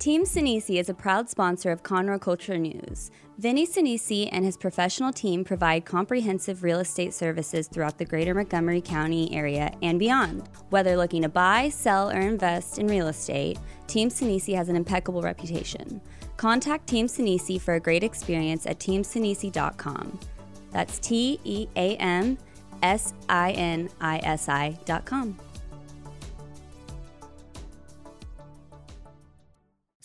Team Sinisi is a proud sponsor of Conroe Culture News. Vinny Sinisi and his professional team provide comprehensive real estate services throughout the greater Montgomery County area and beyond. Whether looking to buy, sell, or invest in real estate, Team Sinisi has an impeccable reputation. Contact Team Sinisi for a great experience at teamsinisi.com. That's T E A M S I N I S I.com.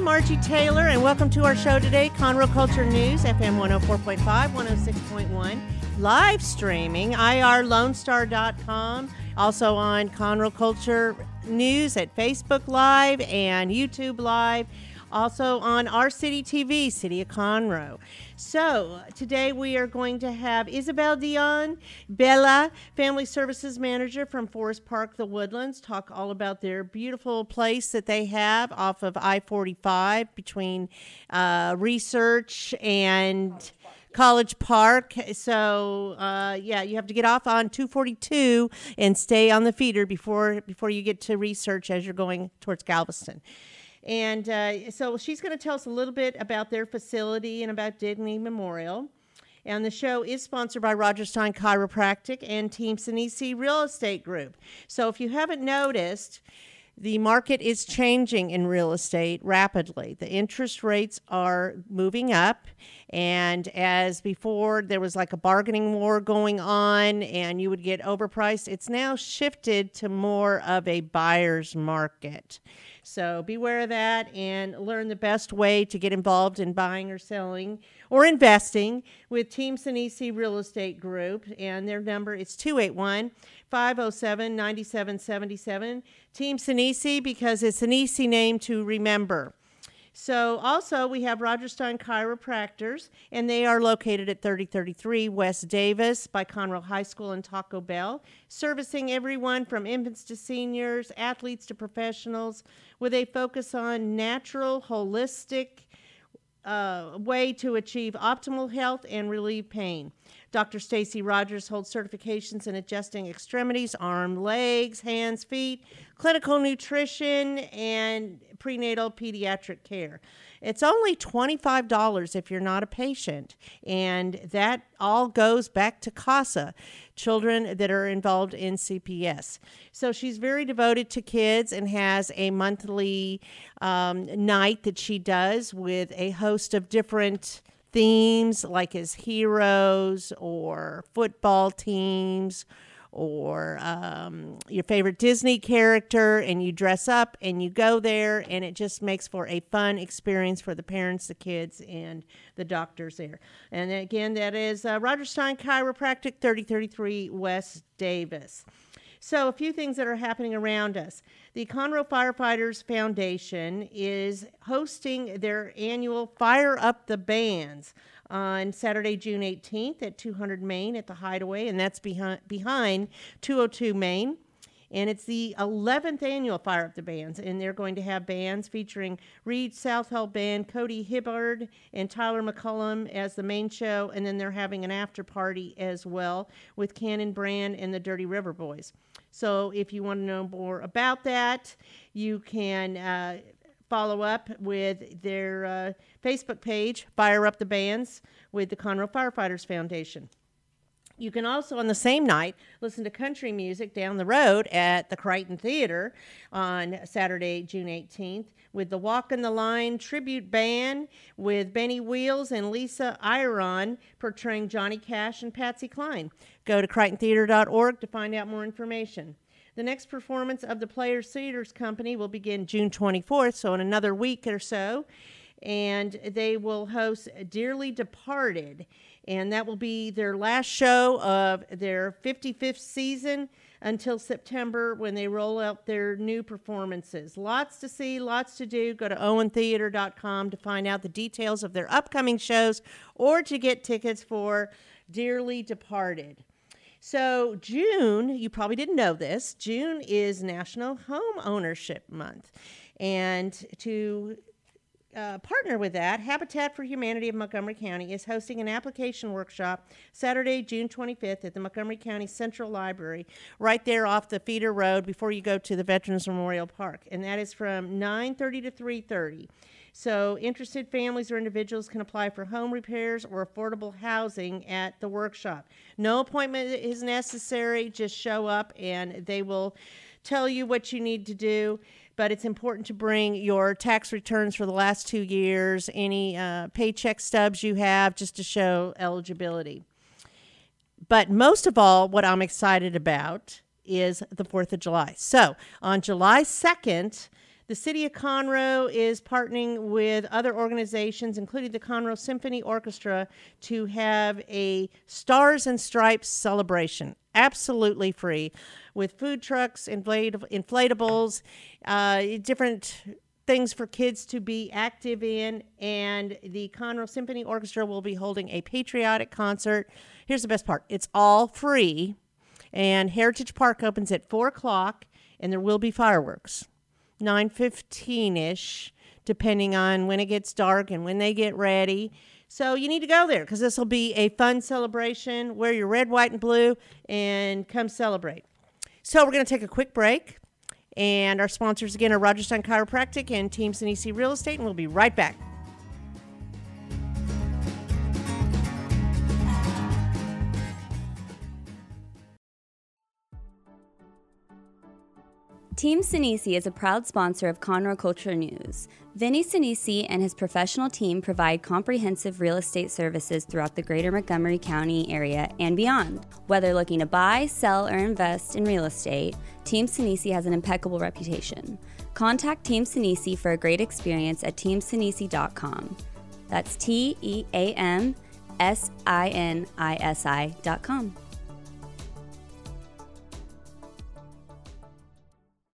I am Margie Taylor, and welcome to our show today, Conroe Culture News, FM 104.5, 106.1, live streaming, irlonestar.com, also on Conroe Culture News at Facebook Live and YouTube Live, also on our city TV, City of Conroe. So today we are going to have Isabel Dion, Bella, Family Services Manager from Forest Park, The Woodlands, talk all about their beautiful place that they have off of I 45 between uh, research and. College Park. So uh, yeah, you have to get off on 242 and stay on the feeder before before you get to research as you're going towards Galveston. And uh, so she's going to tell us a little bit about their facility and about Dignity Memorial. And the show is sponsored by Roger Stein Chiropractic and Team Sinisi Real Estate Group. So if you haven't noticed, the market is changing in real estate rapidly. The interest rates are moving up. And as before, there was like a bargaining war going on and you would get overpriced, it's now shifted to more of a buyer's market. So beware of that and learn the best way to get involved in buying or selling or investing with Team Sinisi Real Estate Group. And their number is 281 507 9777. Team Sinisi because it's an easy name to remember. So, also, we have Roger Stein Chiropractors, and they are located at 3033 West Davis by Conroe High School and Taco Bell, servicing everyone from infants to seniors, athletes to professionals, with a focus on natural, holistic uh, way to achieve optimal health and relieve pain. Dr. Stacy Rogers holds certifications in adjusting extremities, arm, legs, hands, feet, clinical nutrition, and prenatal pediatric care. It's only $25 if you're not a patient, and that all goes back to CASA, children that are involved in CPS. So she's very devoted to kids and has a monthly um, night that she does with a host of different themes like as heroes or football teams or um, your favorite Disney character, and you dress up and you go there, and it just makes for a fun experience for the parents, the kids, and the doctors there. And again, that is uh, Roger Stein Chiropractic, 3033 West Davis. So, a few things that are happening around us. The Conroe Firefighters Foundation is hosting their annual Fire Up the Bands on Saturday, June 18th at 200 Main at the Hideaway, and that's behind, behind 202 Main. and it's the 11th annual Fire Up the Bands, and they're going to have bands featuring Reed Southall Band, Cody Hibbard, and Tyler McCullum as the main show, and then they're having an after party as well with Cannon Brand and the Dirty River Boys. So if you want to know more about that, you can uh, follow up with their uh, Facebook page, Fire Up the Bands, with the Conroe Firefighters Foundation. You can also, on the same night, listen to country music down the road at the Crighton Theater on Saturday, June 18th, with the Walk in the Line tribute band with Benny Wheels and Lisa Iron portraying Johnny Cash and Patsy Cline. Go to crightontheatre.org to find out more information. The next performance of the Players Theaters Company will begin June 24th, so in another week or so, and they will host Dearly Departed and that will be their last show of their 55th season until September when they roll out their new performances. Lots to see, lots to do. Go to owentheater.com to find out the details of their upcoming shows or to get tickets for Dearly Departed. So, June, you probably didn't know this, June is National Home Ownership Month. And to uh, partner with that, Habitat for Humanity of Montgomery County is hosting an application workshop Saturday, June 25th at the Montgomery County Central Library, right there off the feeder road before you go to the Veterans Memorial Park, and that is from 9:30 to 3:30. So, interested families or individuals can apply for home repairs or affordable housing at the workshop. No appointment is necessary, just show up and they will tell you what you need to do but it's important to bring your tax returns for the last two years, any uh, paycheck stubs you have, just to show eligibility. But most of all, what I'm excited about is the 4th of July. So on July 2nd, the city of Conroe is partnering with other organizations, including the Conroe Symphony Orchestra, to have a Stars and Stripes celebration, absolutely free with food trucks, inflatables, uh, different things for kids to be active in. And the Conroe Symphony Orchestra will be holding a patriotic concert. Here's the best part it's all free. And Heritage Park opens at 4 o'clock, and there will be fireworks. 9.15 ish, depending on when it gets dark and when they get ready. So you need to go there because this will be a fun celebration. Wear your red, white, and blue and come celebrate. So we're going to take a quick break. And our sponsors again are Roger Stein Chiropractic and Team Sinisi Real Estate, and we'll be right back. Team Sinisi is a proud sponsor of Conroe Culture News. Vinny Sinisi and his professional team provide comprehensive real estate services throughout the greater Montgomery County area and beyond. Whether looking to buy, sell, or invest in real estate, Team Sinisi has an impeccable reputation. Contact Team Sinisi for a great experience at teamsinisi.com. That's T E A M S I N I S I.com.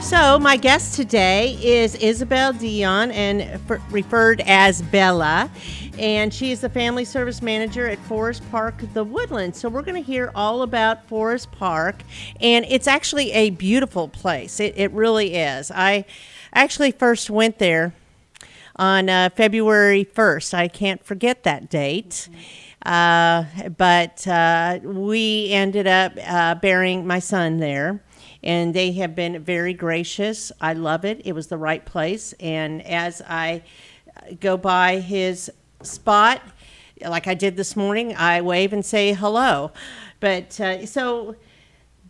So, my guest today is Isabel Dion, and referred as Bella, and she is the family service manager at Forest Park, The Woodlands. So, we're going to hear all about Forest Park, and it's actually a beautiful place. It, it really is. I actually first went there on uh, February 1st. I can't forget that date. Uh, but uh, we ended up uh, burying my son there and they have been very gracious. I love it. It was the right place. And as I go by his spot, like I did this morning, I wave and say hello. But uh, so,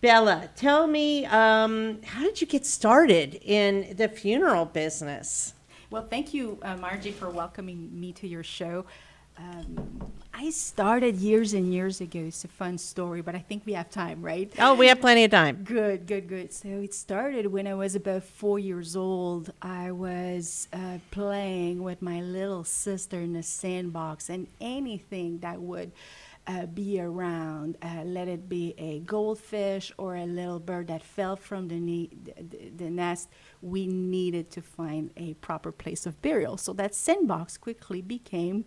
Bella, tell me, um, how did you get started in the funeral business? Well, thank you, uh, Margie, for welcoming me to your show. Um, I started years and years ago. It's a fun story, but I think we have time, right? Oh, we have plenty of time. Good, good, good. So it started when I was about four years old. I was uh, playing with my little sister in a sandbox, and anything that would uh, be around, uh, let it be a goldfish or a little bird that fell from the, ne- the, the nest, we needed to find a proper place of burial. So that sandbox quickly became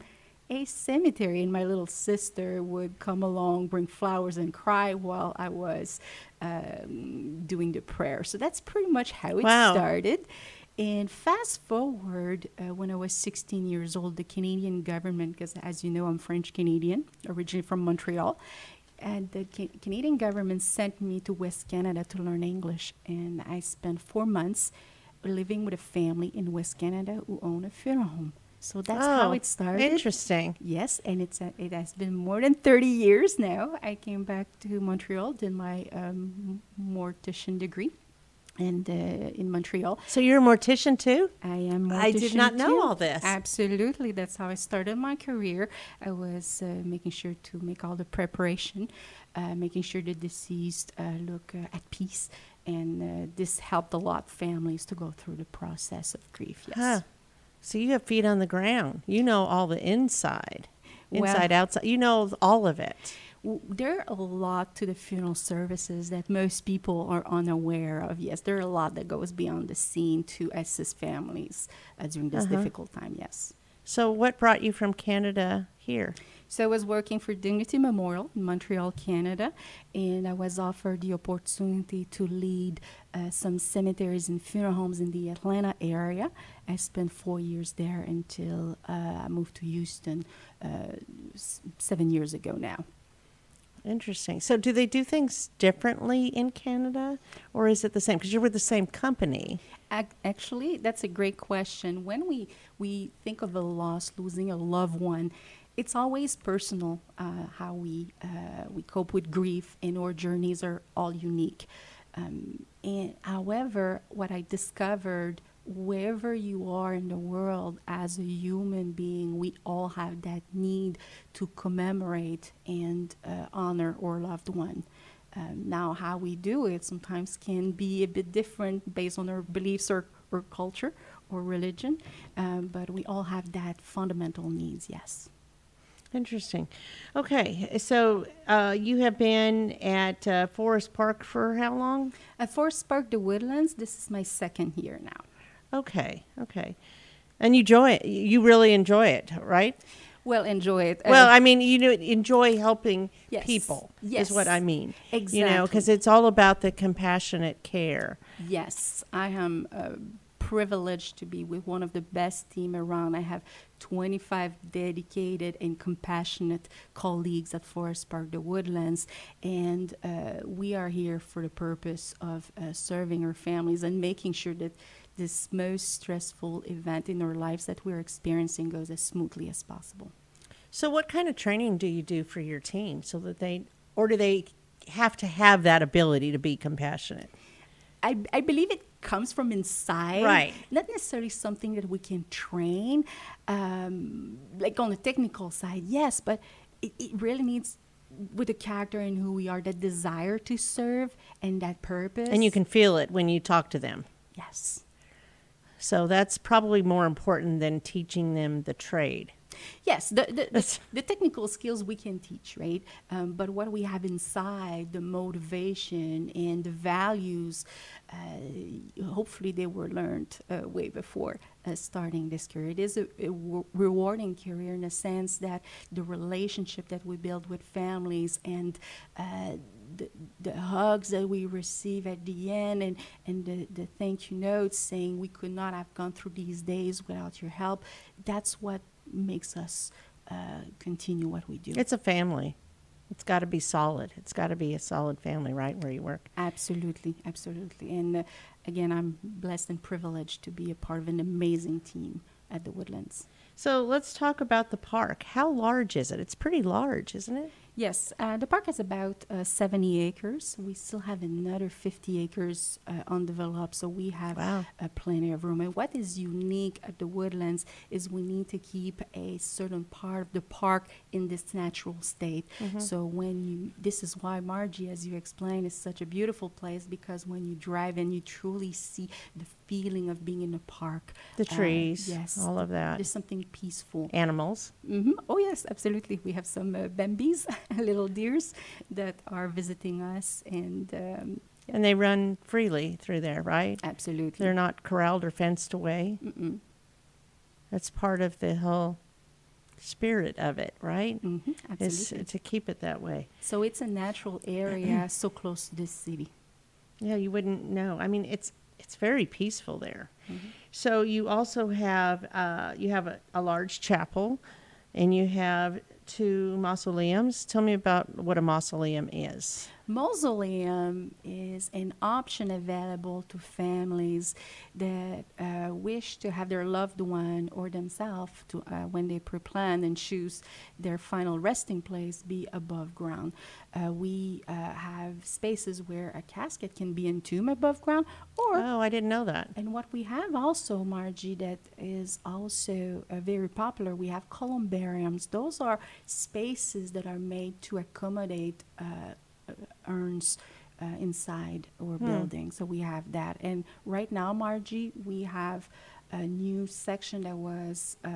a cemetery, and my little sister would come along, bring flowers, and cry while I was um, doing the prayer. So that's pretty much how it Wow. started. And fast forward, uh, when I was 16 years old, the Canadian government, because as you know, I'm French Canadian, originally from Montreal, and the ca- Canadian government sent me to West Canada to learn English. And I spent four months living with a family in West Canada who own a funeral home. So that's how Oh, it started. Interesting. Yes, and it's a, it has been more than 30 years now. I came back to Montreal, did my um, mortician degree, and uh, in Montreal. So you're a mortician too? I am. I did mortician not know too. all this. Absolutely, that's how I started my career. I was uh, making sure to make all the preparation, uh, making sure the deceased uh, look uh, at peace, and uh, this helped a lot families to go through the process of grief. Yes. Huh. So you have feet on the ground. You know all the inside, Well- inside, outside. You know all of it. There are a lot to the funeral services that most people are unaware of. Yes, there are a lot that goes beyond the scene to assist families uh, during this difficult time. Yes. So what brought you from Canada here? So I was working for Dignity Memorial in Montreal, Canada, and I was offered the opportunity to lead uh, some cemeteries and funeral homes in the Atlanta area. I spent four years there until uh, I moved to Houston uh, s- seven years ago now. Interesting. So do they do things differently in Canada or is it the same? Because you're with the same company. Actually, that's a great question. When we, we think of a loss, losing a loved one, it's always personal uh, how we, uh, we cope with grief, and our journeys are all unique. Um, and however, what I discovered, wherever you are in the world as a human being, we all have that need to commemorate and uh, honor our loved one. Um, now, how we do it sometimes can be a bit different based on our beliefs or, or culture or religion, um, but we all have that fundamental needs, yes. Interesting. Okay. So uh, you have been at uh, Forest Park for how long? At Forest Park, the Woodlands, this is my second year now. Okay. Okay. And you enjoy it. You really enjoy it, right? Well, enjoy it. Well, I mean, you know, enjoy helping Yes. people. Yes. Is what I mean. Exactly. You know, because it's all about the compassionate care. Yes, I am uh, privileged to be with one of the best team around. I have 25 dedicated and compassionate colleagues at Forest Park, the Woodlands, and uh, we are here for the purpose of uh, serving our families and making sure that this most stressful event in our lives that we're experiencing goes as smoothly as possible. So, what kind of training do you do for your team so that they, or do they have to have that ability to be compassionate? I, I believe it comes from inside. Right. Not necessarily something that we can train. Um, like on the technical side, yes, but it, it really needs with the character and who we are, that desire to serve and that purpose. And you can feel it when you talk to them. Yes. So, that's probably more important than teaching them the trade. Yes, the, the, the, the technical skills we can teach, right? Um, but what we have inside, the motivation and the values, uh, hopefully they were learned uh, way before uh, starting this career. It is a, a w- rewarding career in a sense that the relationship that we build with families and uh, the, the hugs that we receive at the end and, and the, the thank you notes saying we could not have gone through these days without your help, that's what makes us uh, continue what we do. It's a family. It's got to be solid. It's got to be a solid family, right, where you work. absolutely, absolutely. And uh, again, I'm blessed and privileged to be a part of an amazing team at the Woodlands. So let's talk about the park. How large is it? It's pretty large, isn't it? Yes, uh, the park is about uh, 70 acres. We still have another 50 acres uh, undeveloped, so we have Wow. uh, plenty of room. And what is unique at the woodlands is we need to keep a certain part of the park in this natural state. So when you, this is why Margie, as you explained, is such a beautiful place because when you drive in, you truly see the feeling of being in the park. The Uh, trees, yes, all of that. There's something peaceful. Animals. hmm Oh yes, absolutely. We have some uh, Bambis, little deers, that are visiting us, and um, And they run freely through there, right? absolutely. They're not corralled or fenced away. Mm-mm. That's part of the whole spirit of it, right? Mhm, Is to keep it that way. So it's a natural area, so close to this city. Yeah, you wouldn't know. I mean, it's it's very peaceful there. So you also have uh, you have a, a large chapel, and you have two mausoleums. Tell me about what a mausoleum is. Mausoleum is an option available to families that uh, wish to have their loved one or themselves to uh, when they pre-plan and choose their final resting place be above ground. Uh, we uh, have spaces where a casket can be entombed above ground, or Oh, I didn't know that. And what we have also, Margie, that is also uh, very popular, we have columbariums. Those are spaces that are made to accommodate uh, uh, urns uh, inside our building. So we have that. And right now, Margie, we have a new section that was uh,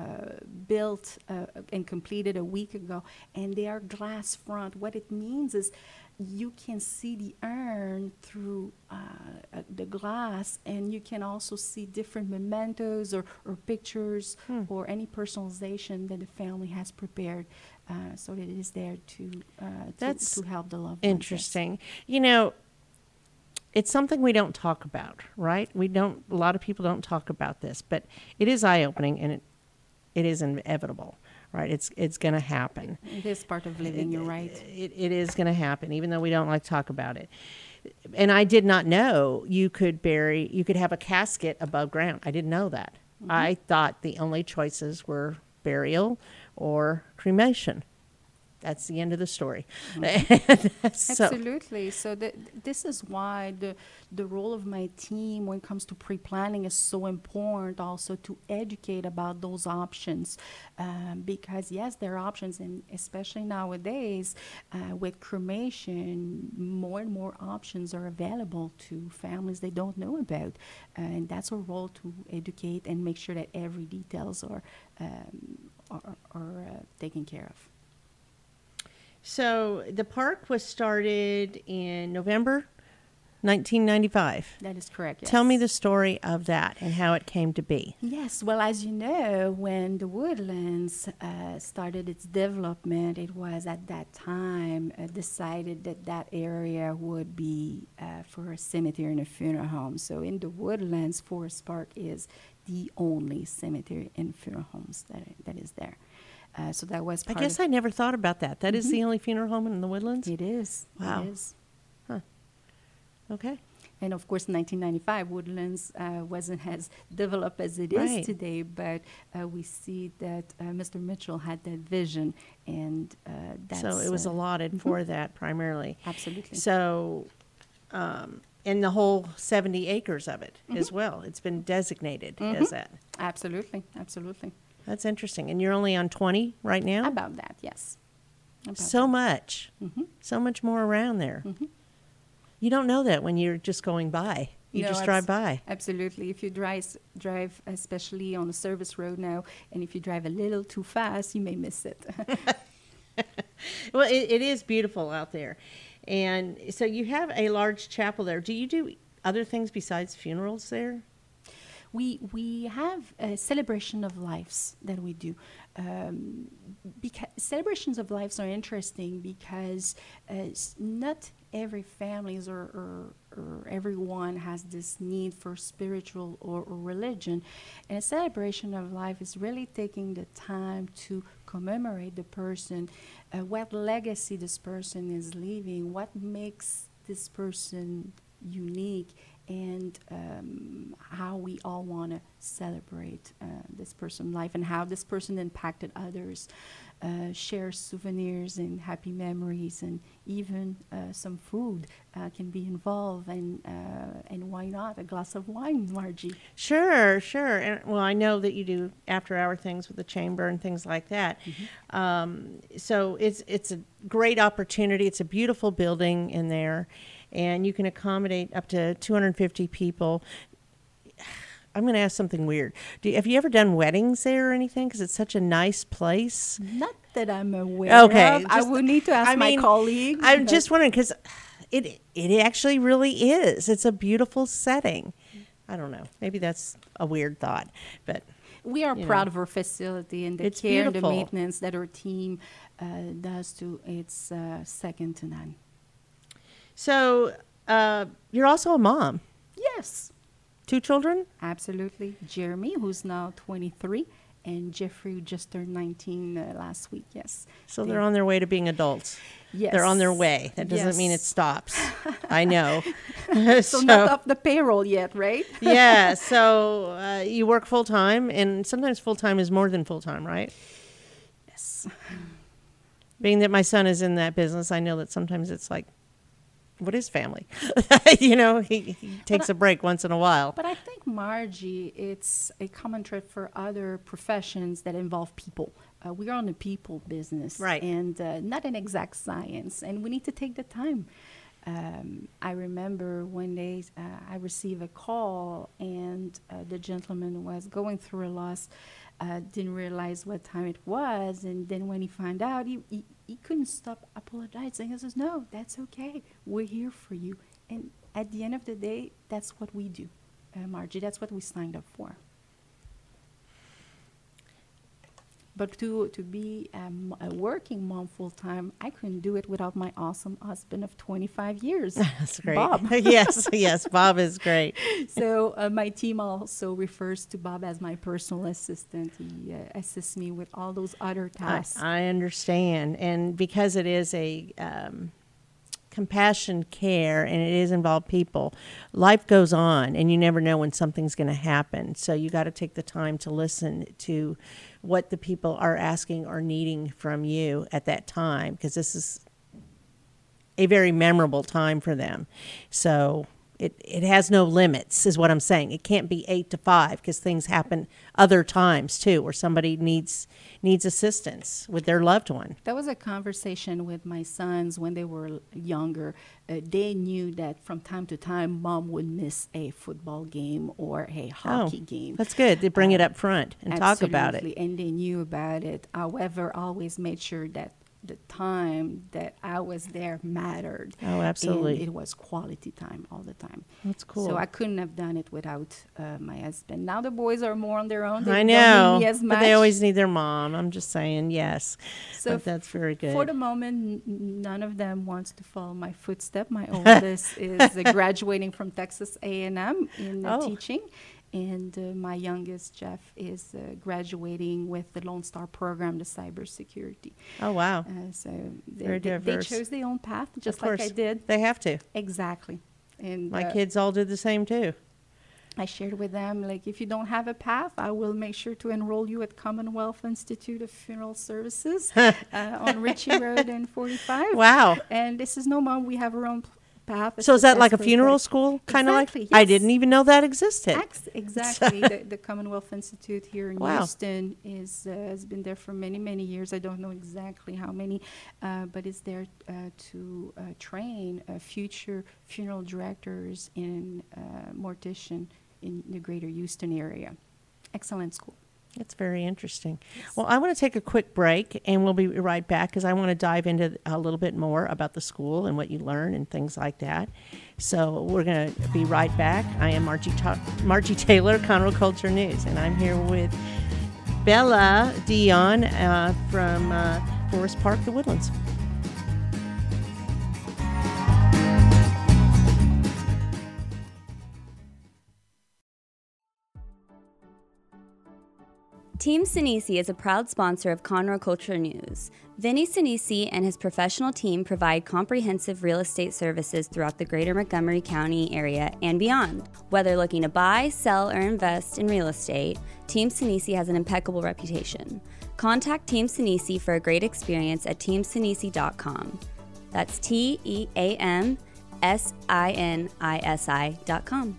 built uh, and completed a week ago, and they are glass front. What it means is you can see the urn through uh, the glass, and you can also see different mementos or, or pictures or any personalization that the family has prepared, uh, so it is there to uh, to, That's to help the loved ones. Interesting. You know, it's something we don't talk about, right? We don't. A lot of people don't talk about this, but it is eye opening, and it it is inevitable, right? It's it's going to happen. It is part of living. You're right. It, it is going to happen, even though we don't like to talk about it. And I did not know you could bury, you could have a casket above ground. I didn't know that. Mm-hmm. I thought the only choices were burial or cremation. That's the end of the story. so, Absolutely. So th- this is why the the role of my team when it comes to pre-planning is so important. Also to educate about those options, um, because yes, there are options, and especially nowadays uh, with cremation, more and more options are available to families they don't know about, and that's our role to educate and make sure that every details are um, are, are uh, taken care of. so the park was started in November 1995. That is correct. Tell me the story of that and how it came to be. Yes, well, as you know, when the Woodlands uh, started its development, it was at that time uh, decided that that area would be uh, for a cemetery and a funeral home. So in the Woodlands, Forest Park is the only cemetery and funeral homes that, that is there. Uh, so that was I guess I never thought about that. That is the only funeral home in the Woodlands? it is. Wow. It is. Okay. And of course, in 1995, Woodlands uh, wasn't as developed as it is Right. today, but uh, we see that uh, Mr. Mitchell had that vision, and uh, that's so it was uh, allotted for that primarily. Absolutely. So, um, and the whole 70 acres of it as mm-hmm. well. It's been designated as mm-hmm. that. absolutely, absolutely. That's interesting. And you're only on 20 right now? About that, yes. About so much. Mm-hmm. So much more around there. Mm-hmm. You don't know that when you're just going by. You No, just abs- drive by. Absolutely. If you drive, drive, especially on a service road now, and if you drive a little too fast, you may miss it. Well, it, it is beautiful out there. And so you have a large chapel there. Do you do other things besides funerals there? we we have a celebration of lives that we do. Um, because celebrations of lives are interesting because uh, not every families or, or, or everyone has this need for spiritual or, or religion, and a celebration of life is really taking the time to commemorate the person, uh, what legacy this person is leaving, what makes this person unique and um, how we all want to celebrate uh, this person's life and how this person impacted others. Uh, share souvenirs and happy memories, and even uh, some food uh, can be involved. And uh, and why not a glass of wine, Margie? Sure, sure. And well, I know that you do after-hour things with the chamber and things like that. Um, so it's it's a great opportunity. It's a beautiful building in there, and you can accommodate up to 250 people. I'm going to ask something weird. Do you, have you ever done weddings there or anything? Because it's such a nice place. Not that I'm aware Okay, of. I would need to ask I my mean, colleague. I'm but- just wondering because it it actually really is. It's a beautiful setting. I don't know. Maybe that's a weird thought, but we are you know. proud of our facility and the It's care and the maintenance that our team uh, does to it's uh, second to none. so uh, you're also a mom. Yes, Two children. absolutely. Jeremy, who's now 23, and Jeffrey, who just turned 19 uh, last week. Yes. So They- they're on their way to being adults. Yes. They're on their way. That doesn't mean it stops. I know. So, not off the payroll yet, right? yeah. So uh, you work full time, and sometimes full time is more than full time, right? yes. Being that my son is in that business, I know that sometimes it's like, what is family? you know, he, he takes a break once in a while. But I think Margie, it's a common trait for other professions that involve people. Uh, we are on a people business, Right. And uh, not an exact science, and we need to take the time. Um, I remember one day uh, I received a call, and uh, the gentleman was going through a loss. Uh, didn't realize what time it was, and then when he found out, he, he, he couldn't stop apologizing. I says, "No, that's okay. We're here for you." And at the end of the day, that's what we do, uh, Margie. That's what we signed up for. But to, to be um, a working mom full time, I couldn't do it without my awesome husband of 25 years. That's great. Bob. yes, yes, Bob is great. so uh, my team also refers to Bob as my personal assistant. He uh, assists me with all those other I, tasks. I understand, and because it is a um, compassion care and it is involved people, life goes on, and you never know when something's going to happen. So you got to take the time to listen to what the people are asking or needing from you at that time, because this is a very memorable time for them. So it, it has no limits, is what I'm saying. It can't be eight to five because things happen other times too, where somebody needs needs assistance with their loved one. That was a conversation with my sons when they were younger. Uh, they knew that from time to time, mom would miss a football game or a hockey game. Oh, That's good. They bring it Uh, up front and talk about it. And they knew about it. However, always made sure that the time that I was there mattered. Oh, absolutely. And it was quality time all the time. That's cool. So I couldn't have done it without uh, my husband. Now the boys are more on their own. They I know, need me as but they always need their mom. I'm just saying, yes. So but that's very good. For the moment, n- none of them wants to follow my footstep. My oldest is uh, graduating from Texas A&M in uh, Oh. teaching, and uh, my youngest Jeff is uh, graduating with the Lone Star program, the cybersecurity. oh wow, Uh, so they, Very they, they chose their own path, just like I did. They have to. Exactly. And My uh, kids all did the same too. I shared with them, like, if you don't have a path, I will make sure to enroll you at Commonwealth Institute of Funeral Services uh, on Richey Road and 45. Wow. And this is no mom. We have our own path. So is that like a funeral school, kind of Exactly, like? I didn't even know that existed. Ex- exactly. the, the Commonwealth Institute here in Wow. Houston is uh, has been there for many many years. I don't know exactly how many, uh, but it's there uh, to uh, train uh, future funeral directors and uh, mortician in the greater Houston area. Excellent school. That's very interesting. Well, I want to take a quick break and we'll be right back because I want to dive into a little bit more about the school and what you learn and things like that. So we're going to be right back. I am Margie, Ta- Margie Taylor, Conroe Culture News, and I'm here with Bella Dion uh, from uh, Forest Park, The Woodlands. Team Sinisi is a proud sponsor of Conroe Culture News. Vinny Sinisi and his professional team provide comprehensive real estate services throughout the greater Montgomery County area and beyond. Whether looking to buy, sell, or invest in real estate, Team Sinisi has an impeccable reputation. Contact Team Sinisi for a great experience at teamsinisi.com. That's T E A M S I N I S I.com.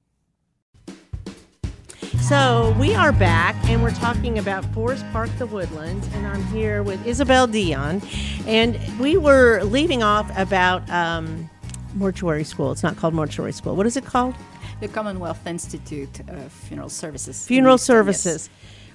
So we are back and we're talking about Forest Park, the Woodlands, and I'm here with Isabel Dion. And we were leaving off about um, mortuary school. It's not called mortuary school. What is it called? The Commonwealth Institute of Funeral Services. Funeral Yes. services.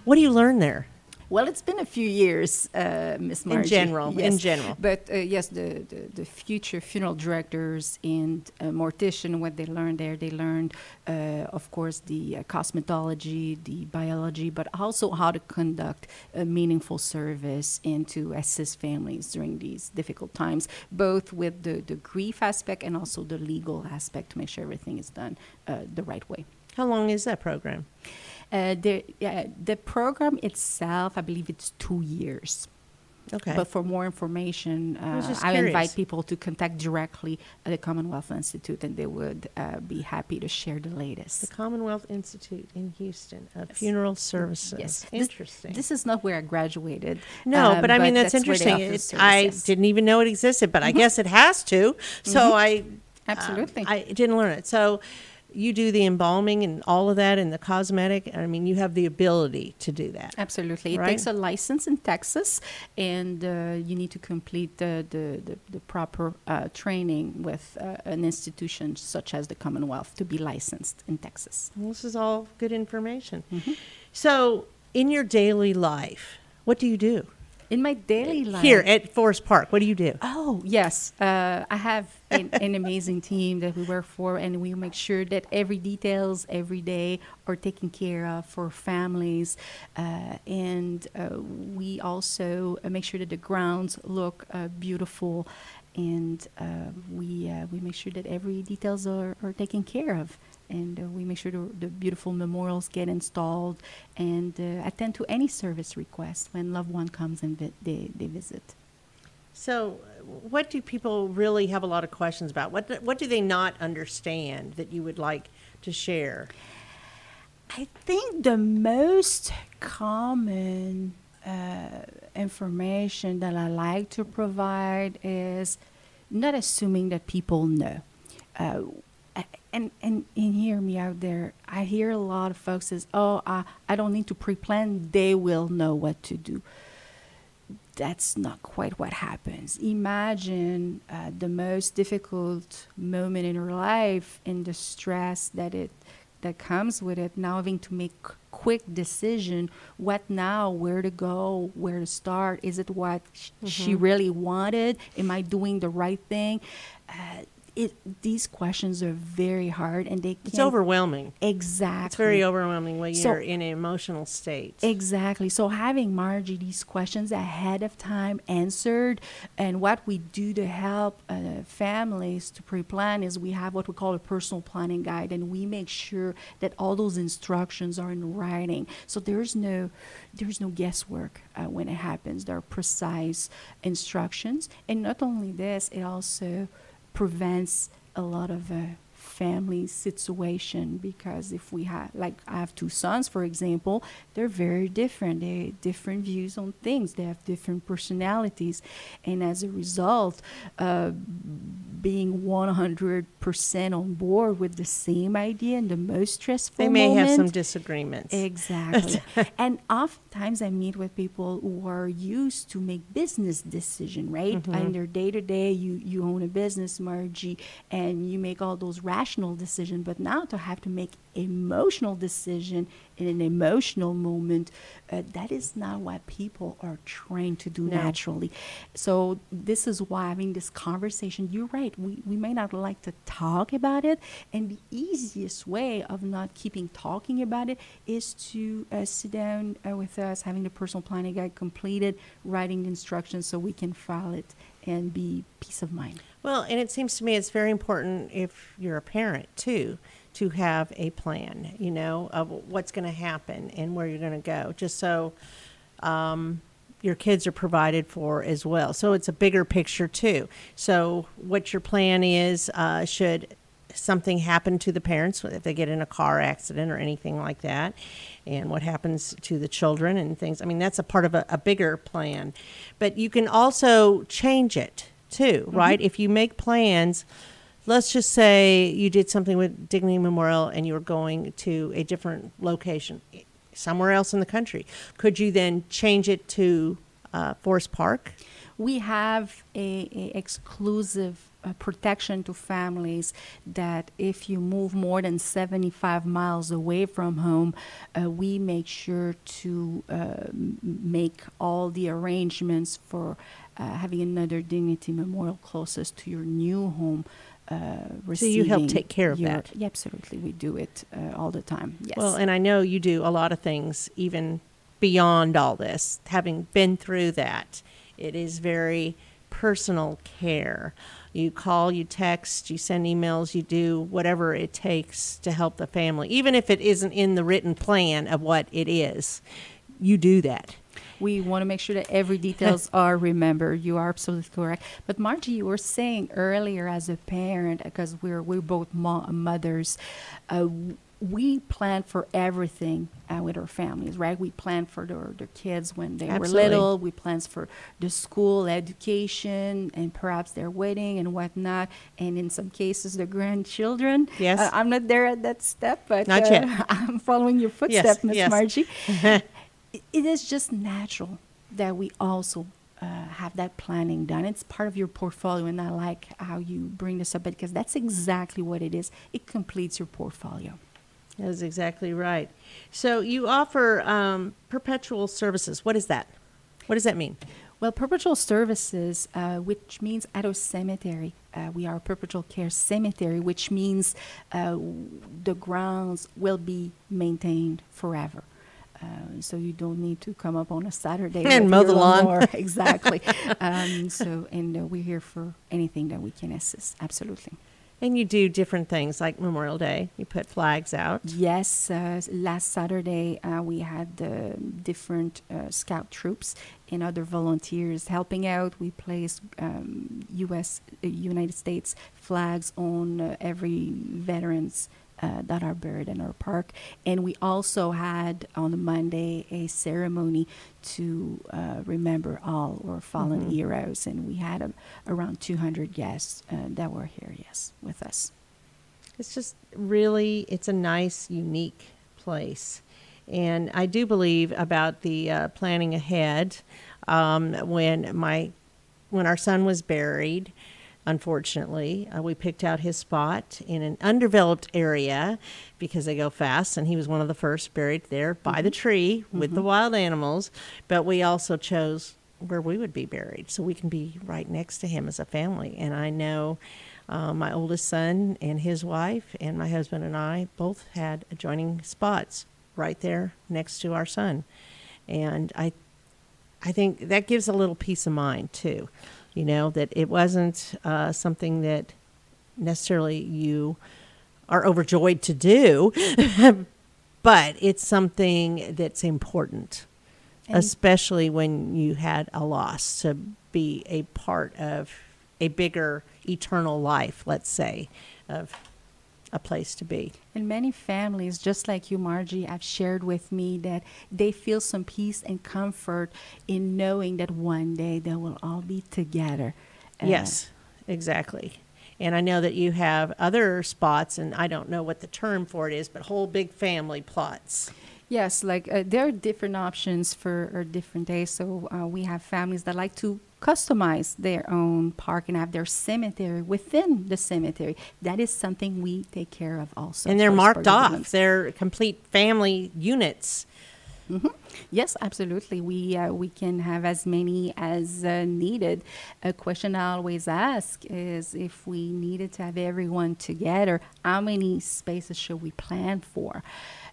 What do you learn there? Well, it's been a few years, uh, Miss Margie. general, in Yes. general. But uh, yes, the, the, the future funeral directors and uh, mortician, what they learned there, they learned, uh, of course, the uh, cosmetology, the biology, but also how to conduct a meaningful service and to assist families during these difficult times, both with the, the grief aspect and also the legal aspect to make sure everything is done uh, the right way. How long is that program? Uh, the, uh, the program itself, I believe it's two years. Okay. But for more information, uh, I invite people to contact directly the Commonwealth Institute, and they would uh, be happy to share the latest. the. Commonwealth Institute in Houston of Funeral Services. Yes, This- Interesting. This is not where I graduated. No, um, but I mean that's, where they interesting. It, I didn't even know it existed, but I guess it has to. So I Absolutely. I didn't learn it. So you do the embalming and all of that and the cosmetic. I mean, you have the ability to do that. Absolutely. It takes a license in Texas, and uh, you need to complete the, the, the, the proper uh, training with uh, an institution such as the Commonwealth to be licensed in Texas. Well, this is all good information. So, in your daily life, what do you do In my daily life. here at Forest Park? What do you do? Oh, yes. Uh, I have an, an amazing team that we work for, and we make sure that every details every day are taken care of for families. Uh, and uh, we also uh, make sure that the grounds look uh, beautiful, and uh, we, uh, we make sure that every details are, are taken care of. And uh, we make sure the, the beautiful memorials get installed and uh, attend to any service request when loved one comes and vi- they, they visit. So, uh, what do people really have a lot of questions about? What do, what do they not understand that you would like to share? I think the most common uh, information that I like to provide is not assuming that people know. And, and and hear me out there. I hear a lot of folks says, "Oh, I, I don't need to pre-plan. They will know what to do." that's not quite what happens. Imagine uh, the most difficult moment in your life and the stress that it that comes with it. Now having to make quick decision. What now? Where to go? Where to start? Is it what sh- she really wanted? Am I doing the right thing? Uh, it, these questions are very hard, and they It's overwhelming. exactly. It's very overwhelming when So- you're in an emotional state. Exactly. So having Margie these questions ahead of time answered, and what we do to help uh, families to pre-plan is we have what we call a personal planning guide, and we make sure that all those instructions are in writing. So there's no there's no guesswork uh, when it happens. There are precise instructions, and not only this, it also prevents a lot of uh, family situation because if we have like I have two sons for example they're very different they have different views on things they have different personalities and as a result uh, being 100% on board with the same idea and the most stressful They may have some disagreements. Exactly. and oftentimes I meet with people who are used to make business decision, right? Mm-hmm. In their day to day, you you own a business, Margie, and you make all those rational decisions. But now to have to make emotional decision in an emotional moment, uh, that is not what people are trained to do No. naturally. So this is why having this conversation, you're right. We, we may not like to talk about it. And the easiest way of not keeping talking about it is to uh, sit down uh, with us, having the personal planning guide completed, writing the instructions so we can file it and be peace of mind. Well, and it seems to me it's very important if you're a parent too to have a plan, you know, of what's going to happen and where you're going to go, just so um, your kids are provided for as well. So it's a bigger picture too. So what your plan is, uh, should something happen to the parents if they get in a car accident or anything like that, and what happens to the children and things. I mean, that's a part of a, a bigger plan, but you can also change it too, right? If you make plans let's just say you did something with Dignity Memorial and you were going to a different location somewhere else in the country. Could you then change it to uh, Forest Park? we have a, a exclusive uh, protection to families that if you move more than 75 miles away from home, uh, we make sure to uh, m- make all the arrangements for uh, having another dignity memorial closest to your new home. Uh, So you help take care of your- that? Yeah, absolutely. We do it uh, all the time. Yes. Well, and I know you do a lot of things even beyond all this. Having been through that, it is very personal care. You call, you text, you send emails, you do whatever it takes to help the family, even if it isn't in the written plan of what it is. You do that. we want to make sure that every details are remembered. You are absolutely correct. But Margie, you were saying earlier, as a parent, because we're we're both mo- mothers, uh, we plan for everything uh, with our families, right? We plan for their, their kids when they Absolutely. were little. We plan for the school education and perhaps their wedding and whatnot. And in some cases, the grandchildren. Yes. Uh, I'm not there at that step, but Not uh, yet. I'm following your footsteps, Miss yes. Margie it it is just natural that we also uh, have that planning done. It's part of your portfolio, and I like how you bring this up because that's exactly what it is. It completes your portfolio. That is exactly right. So you offer um, perpetual services. What is that? What does that mean? Well, perpetual services, uh, which means at a cemetery, uh, we are a perpetual care cemetery, which means uh, the grounds will be maintained forever. Uh, so you don't need to come up on a Saturday And mow the lawn. exactly. um, so, and uh, we're here for anything that we can assist. Absolutely. And you do different things like Memorial Day. You put flags out. Yes, uh, last Saturday uh, we had the different uh, scout troops and other volunteers helping out. We placed um, U.S. uh, United States flags on uh, every veterans. Uh, that are buried in our park, and we also had on the Monday a ceremony to uh, remember all our fallen heroes, and we had um, around 200 guests uh, that were here, yes, with us. It's just really, it's a nice, unique place. And I do believe about the uh, planning ahead. Um, when my, when our son was buried, unfortunately, uh, we picked out his spot in an undeveloped area because they go fast, and he was one of the first buried there by the tree with the wild animals. But we also chose where we would be buried so we can be right next to him as a family. And I know uh, my oldest son and his wife, and my husband and I both had adjoining spots right there next to our son. And I I think that gives a little peace of mind too, you know, that it wasn't uh, something that necessarily you are overjoyed to do, but it's something that's important, And- especially when you had a loss to be a part of a bigger eternal life, let's say, of a place to be. And many families, just like you, Margie, have shared with me that they feel some peace and comfort in knowing that one day they will all be together. Uh, yes, exactly. And I know that you have other spots, and I don't know what the term for it is, but whole big family plots. Yes, like uh, there are different options for different days. So uh, we have families that like to customize their own park and have their cemetery within the cemetery. That is something we take care of also. and they're marked off. They're complete family units. Yes, absolutely. We uh, we can have as many as uh, needed. A question I always ask is if we needed to have everyone together, how many spaces should we plan for?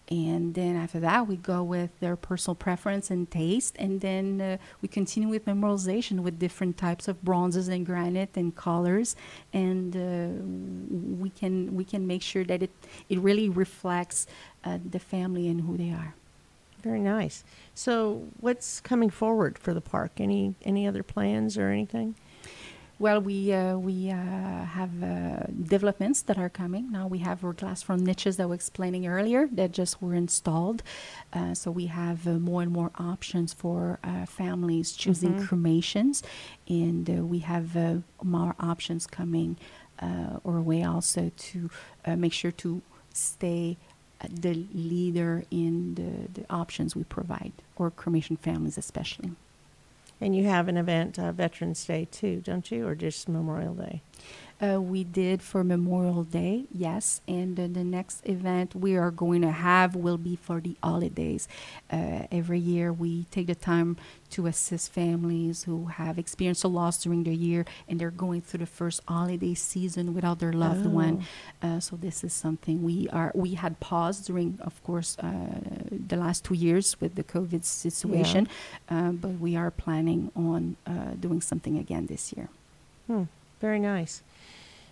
And then after that, we go with their personal preference and taste, and then uh, we continue with memorialization with different types of bronzes and granite and colors, and uh, we can we can make sure that it it really reflects uh, the family and who they are. Very nice. So, what's coming forward for the park? Any any other plans or anything? Well, we uh, we uh, have uh, developments that are coming now. We have our glass front niches that we were explaining earlier that just were installed. Uh, so we have uh, more and more options for uh, families choosing cremations, and uh, we have uh, more options coming uh, our way also to uh, make sure to stay the leader in the, the options we provide, or cremation families especially. And you have an event, uh, Veterans Day too, don't you, or just Memorial Day? Uh, we did for Memorial Day, yes, and uh, the next event we are going to have will be for the holidays. Uh, every year we take the time to assist families who have experienced a loss during the year and they're going through the first holiday season without their loved one. Uh, so this is something we are we had paused during, of course, uh, the last two years with the COVID situation, uh, but we are planning on uh, doing something again this year. Hmm, very nice.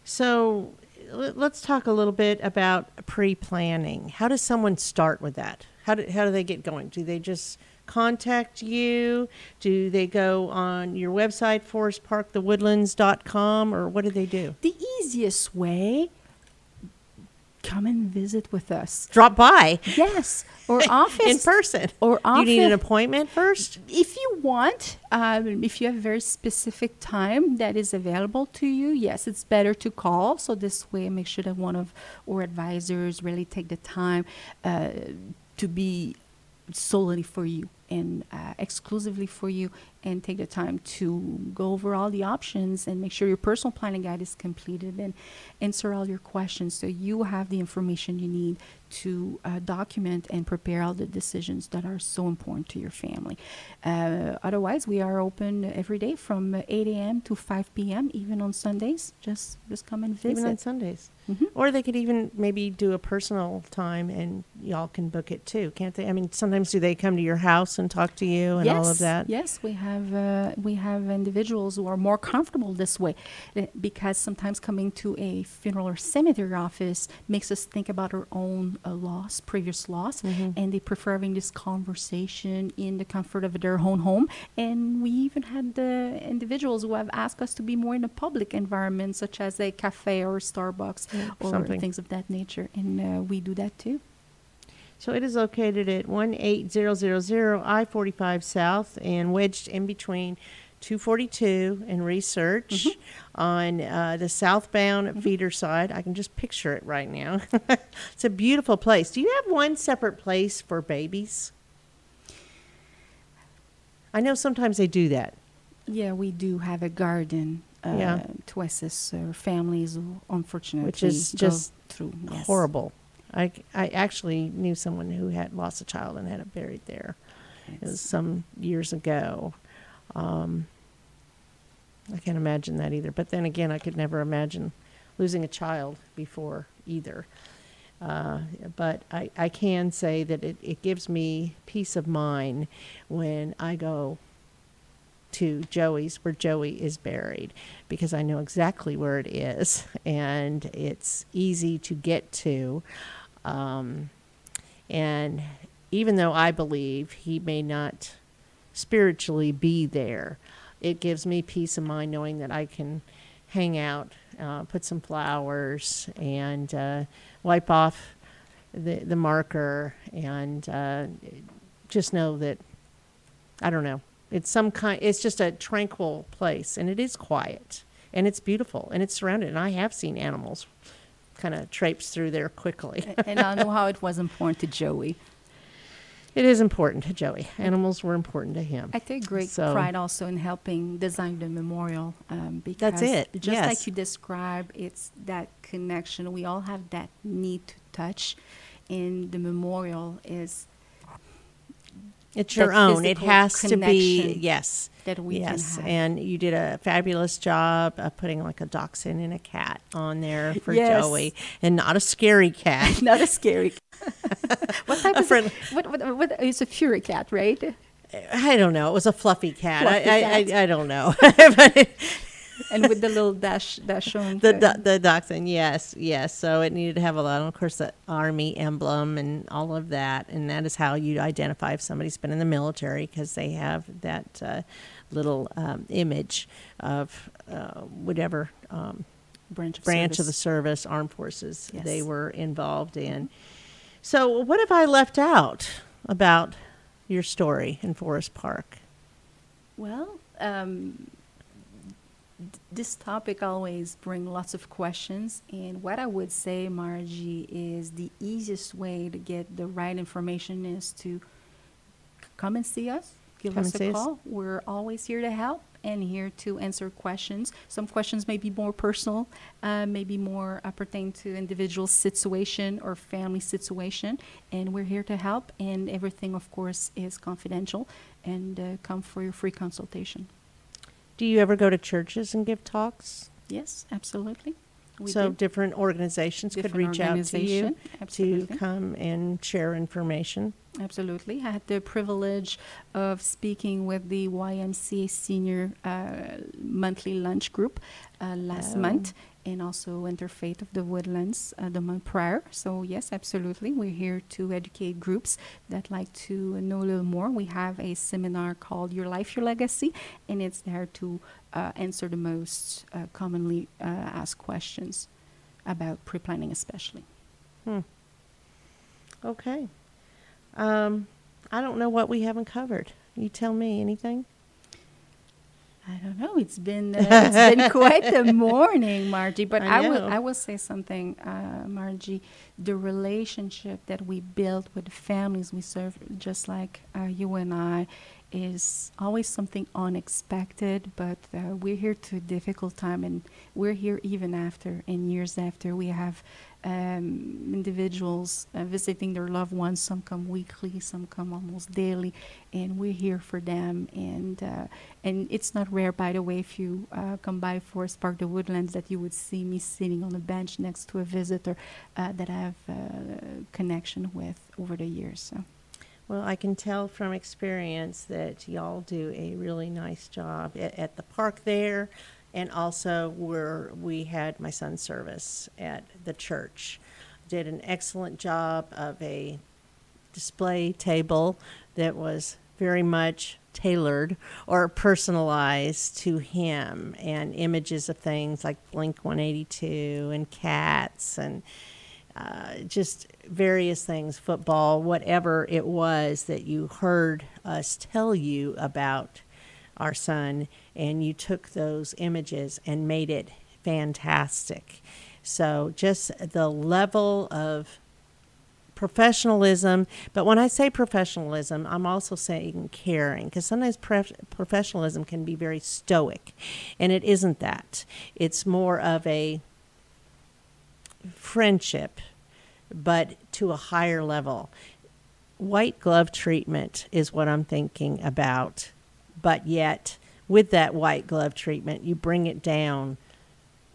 So, let's talk a little bit about pre-planning. How does someone start with that? How do how do they get going? Do they just contact you? Do they go on your website, forestparkthewoodlands.com, or what do they do? The easiest way, come and visit with us. Drop by Yes, or office in person. Or Do you need an appointment first? If you want, um, if you have a very specific time that is available to you, yes, it's better to call. So this way, make sure that one of our advisors really take the time uh, to be solely for you and uh, exclusively for you and take the time to go over all the options and make sure your personal planning guide is completed and answer all your questions so you have the information you need to uh, document and prepare all the decisions that are so important to your family. Uh, otherwise, we are open every day from 8 a.m. to 5 p.m. even on Sundays. Just just come and visit. Even on Sundays. Mhm. Or they could even maybe do a personal time and y'all can book it too, can't they? I mean, sometimes do they come to your house and talk to you and all of that? Yes, we have uh, we have individuals who are more comfortable this way, uh, because sometimes coming to a funeral or cemetery office makes us think about our own uh, loss, previous loss, Mm-hmm. and they prefer having this conversation in the comfort of their own home. And we even had the individuals who have asked us to be more in a public environment, such as a cafe or Starbucks or something. things of that nature, and uh, we do that too. So it is located at 18000 I 45 South and wedged in between 242 and Research on uh, the southbound feeder side. I can just picture it right now. it's a beautiful place. Do you have one separate place for babies? I know sometimes they do that. Yeah, we do have a garden uh, Yeah. to assist uh, families who unfortunately Which is just through yes. Horrible. I, I actually knew someone who had lost a child and had it buried there. It was some years ago. Um, I can't imagine that either. But then again, I could never imagine losing a child before either. Uh, but I, I can say that it, it gives me peace of mind when I go to Joey's where Joey is buried because I know exactly where it is and it's easy to get to. Um, and even though I believe he may not spiritually be there, it gives me peace of mind knowing that I can hang out uh, put some flowers, and uh, wipe off the the marker, and uh, just know that I don't know. It's some kind. It's just a tranquil place, and it is quiet, and it's beautiful, and it's surrounded. And I have seen animals kind of traipse through there quickly. and I know how it was important to Joey. It is important to Joey. Animals were important to him. I take great So- pride also in helping design the memorial um, because it, just yes. like you described, it's that connection. We all have that need to touch, and the memorial is It's your own. It has to be yes. that we yes, and you did a fabulous job of putting like a dachshund and a cat on there for Yes. Joey, and not a scary cat. not a scary. Cat. what type is friend-? What, what, a fury cat, right? I don't know. It was a fluffy cat. Fluffy I. I, I I don't know. But and with the little dash dash on the the the dachshund, yes, yes. So it needed to have a lot, and of course, the army emblem and all of that, and that is how you identify if somebody's been in the military because they have that uh, little um, image of uh, whatever um, branch of branch of the service. service, armed forces Yes. they were involved in. So, what have I left out about your story in Forest Park? Well, um, this topic always bring lots of questions, and what I would say, Margie, is the easiest way to get the right information is to come and see us. Give Come us a us. call. We're always here to help and here to answer questions. Some questions may be more personal, uh, maybe more uh, pertain to individual situation or family situation, and we're here to help. And everything, of course, is confidential. And uh, come for your free consultation. Do you ever go to churches and give talks? Yes, absolutely. We so do. different organizations could Different reach out to you organization, to come and share information. Absolutely. I had the privilege of speaking with the YMCA Senior uh, Monthly Lunch Group uh, last Oh. month and also Interfaith of the Woodlands uh, the month prior. So, yes, absolutely. We're here to educate groups that like to know a little more. We have a seminar called Your Life, Your Legacy, and it's there to uh, answer the most uh, commonly uh, asked questions about pre planning, especially. Hmm. Okay. Um, I don't know what we haven't covered. You tell me anything. I don't know. It's been uh, it's been quite a morning, Margie. But I I, will. I will say something, uh, Margie. The relationship that we build with the families we serve, just like uh, you and I, is always something unexpected. But uh, we're here to a difficult time, and we're here even after and years after. We have um, individuals uh, visiting their loved ones. Some come weekly, some come almost daily, and we're here for them. And uh, and it's not rare, by the way, if you uh, come by Forest Park, the Woodlands, that you would see me sitting on a bench next to a visitor uh, that I have uh, connection with over the years. So. Well, I can tell from experience that y'all do a really nice job at, at the park there, and also where we had my son's service at the church. Did an excellent job of a display table that was very much tailored or personalized to him, and images of things like Blink 182 and cats and uh, just various things, football, whatever it was that you heard us tell you about our son, and you took those images and made it fantastic. So, just the level of professionalism, but when I say professionalism, I'm also saying caring because sometimes prof- professionalism can be very stoic, and it isn't that. It's more of a friendship, but to a higher level. White glove treatment is what I'm thinking about, but yet with that white glove treatment, you bring it down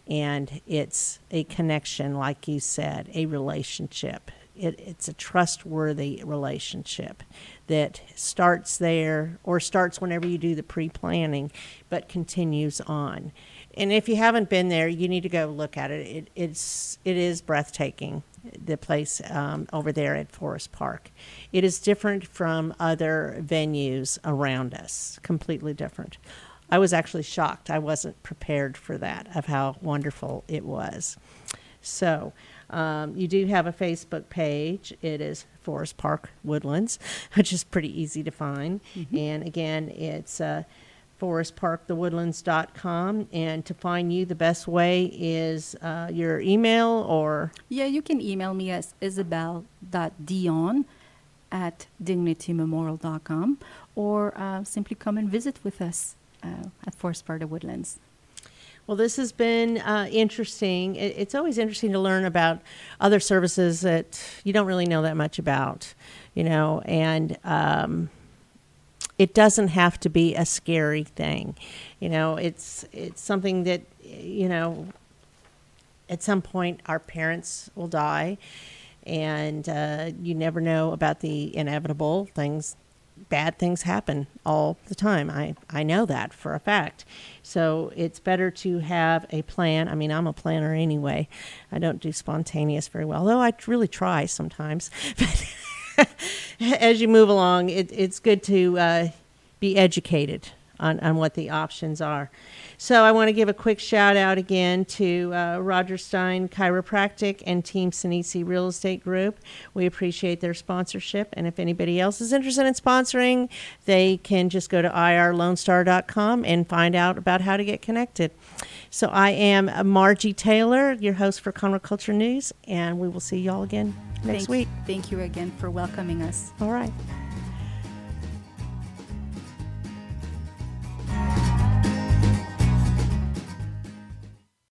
and it's a connection, like you said, a relationship. It, it's a trustworthy relationship that starts there or starts whenever you do the pre planning, but continues on. And if you haven't been there, you need to go look at it. it it's it is breathtaking. The place um, over there at Forest Park, it is different from other venues around us. Completely different. I was actually shocked. I wasn't prepared for that of how wonderful it was. So, um, you do have a Facebook page. It is Forest Park Woodlands, which is pretty easy to find. And again, it's uh, forestparkthewoodlands.com. And to find you, the best way is uh, your email or Yeah, you can email me as isabel.dion at dignitymemorial.com or uh, simply come and visit with us uh, at Forest Park the Woodlands. Well, this has been uh, interesting. It, it's always interesting to learn about other services that you don't really know that much about, you know, and um, it doesn't have to be a scary thing, you know. It's it's something that you know. At some point, our parents will die, and uh, you never know about the inevitable things bad things happen all the time. I, I know that for a fact. So it's better to have a plan. I mean, I'm a planner anyway. I don't do spontaneous very well, though I really try sometimes. But as you move along, it, it's good to uh, be educated on, on what the options are. So I want to give a quick shout out again to uh, Rodgers Stein Chiropractic and Team Sinisi Real Estate Group. We appreciate their sponsorship. And if anybody else is interested in sponsoring, they can just go to irlonestar.com and find out about how to get connected. So I am Margie Taylor, your host for Conroe Culture News, and we will see y'all again next thank, week. Thank you again for welcoming us. All right.